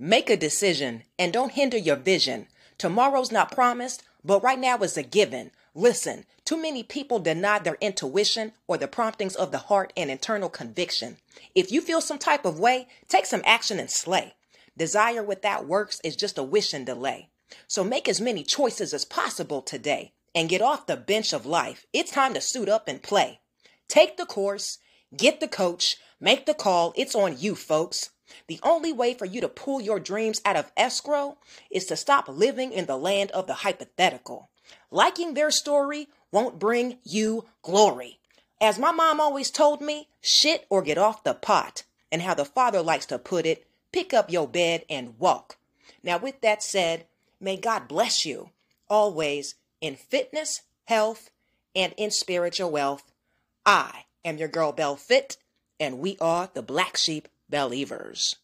Make a decision and don't hinder your vision. Tomorrow's not promised, but right now is a given. Listen, too many people deny their intuition or the promptings of the heart and internal conviction. If you feel some type of way, take some action and slay. Desire without works is just a wish and delay. So make as many choices as possible today and get off the bench of life. It's time to suit up and play. Take the course, get the coach, make the call. It's on you, folks. The only way for you to pull your dreams out of escrow is to stop living in the land of the hypothetical. Liking their story won't bring you glory. As my mom always told me, shit or get off the pot. And how the father likes to put it, pick up your bed and walk. Now, with that said, may God bless you always in fitness, health, and in spiritual wealth. I am your girl Bell Fit, and we are the Black Sheep Believers.